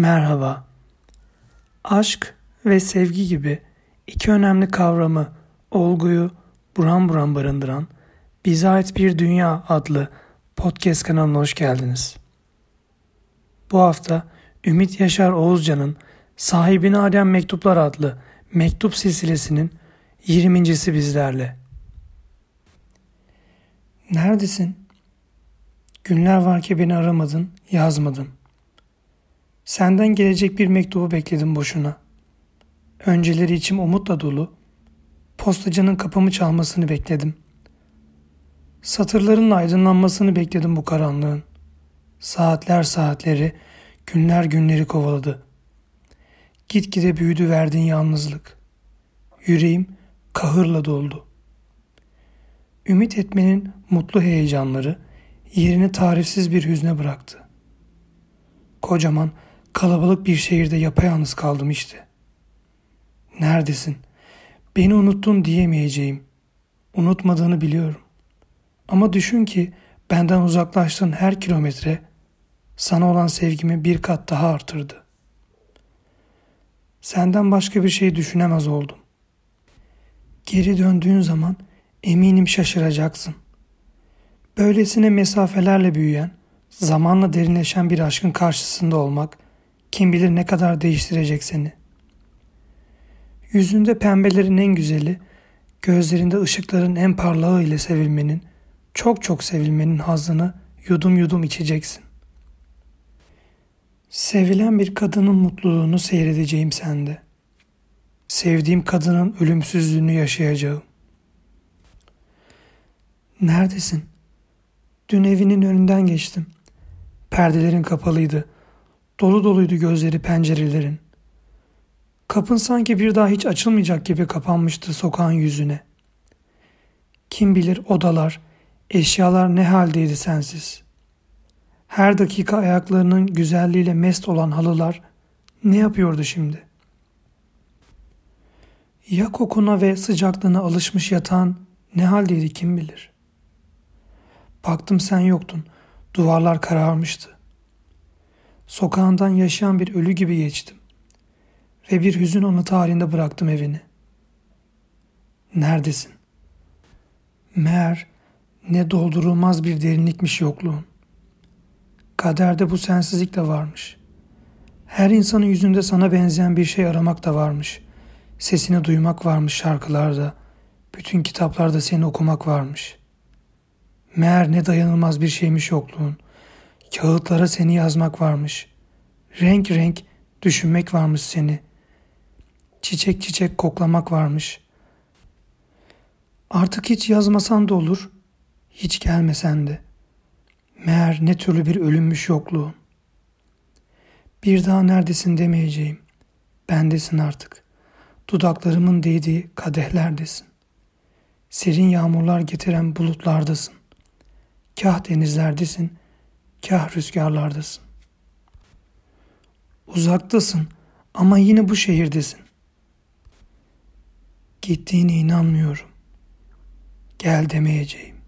Merhaba. Aşk ve sevgi gibi iki önemli kavramı, olguyu buram buram barındıran Bize Ait Bir Dünya adlı podcast kanalına hoş geldiniz. Bu hafta Ümit Yaşar Oğuzcan'ın Sahibine Adem Mektuplar adlı mektup silsilesinin 20.si bizlerle. Neredesin? Günler var ki beni aramadın, yazmadın. Senden gelecek bir mektubu bekledim boşuna. Önceleri içim umutla dolu. Postacının kapımı çalmasını bekledim. Satırların aydınlanmasını bekledim bu karanlığın. Saatler saatleri, günler günleri kovaladı. Gitgide büyüdü verdiğin yalnızlık. Yüreğim kahırla doldu. Ümit etmenin mutlu heyecanları yerini tarifsiz bir hüzne bıraktı. Kocaman Kalabalık bir şehirde yapayalnız kaldım işte. Neredesin? Beni unuttun diyemeyeceğim. Unutmadığını biliyorum. Ama düşün ki benden uzaklaştığın her kilometre sana olan sevgimi bir kat daha artırdı. Senden başka bir şey düşünemez oldum. Geri döndüğün zaman eminim şaşıracaksın. Böylesine mesafelerle büyüyen, zamanla derinleşen bir aşkın karşısında olmak kim bilir ne kadar değiştirecek seni. Yüzünde pembelerin en güzeli, gözlerinde ışıkların en parlağı ile sevilmenin, çok çok sevilmenin hazını yudum yudum içeceksin. Sevilen bir kadının mutluluğunu seyredeceğim sende. Sevdiğim kadının ölümsüzlüğünü yaşayacağım. Neredesin? Dün evinin önünden geçtim. Perdelerin kapalıydı. Dolu doluydu gözleri pencerelerin. Kapın sanki bir daha hiç açılmayacak gibi kapanmıştı sokağın yüzüne. Kim bilir odalar, eşyalar ne haldeydi sensiz. Her dakika ayaklarının güzelliğiyle mest olan halılar ne yapıyordu şimdi? Ya kokuna ve sıcaklığına alışmış yatağın ne haldeydi kim bilir? Baktım sen yoktun, duvarlar kararmıştı. Sokağından yaşayan bir ölü gibi geçtim. Ve bir hüzün anıtı halinde bıraktım evini. Neredesin? Meğer ne doldurulmaz bir derinlikmiş yokluğun. Kaderde bu sensizlik de varmış. Her insanın yüzünde sana benzeyen bir şey aramak da varmış. Sesini duymak varmış şarkılarda. Bütün kitaplarda seni okumak varmış. Meğer ne dayanılmaz bir şeymiş yokluğun.'' Kağıtlara seni yazmak varmış. Renk renk düşünmek varmış seni. Çiçek çiçek koklamak varmış. Artık hiç yazmasan da olur, hiç gelmesen de. Meğer ne türlü bir ölümmüş yokluğun. Bir daha neredesin demeyeceğim. Bendesin artık. Dudaklarımın değdiği kadehlerdesin. Serin yağmurlar getiren bulutlardasın. Kah denizlerdesin, kah rüzgarlardasın. Uzaktasın ama yine bu şehirdesin. Gittiğine inanmıyorum. Gel demeyeceğim.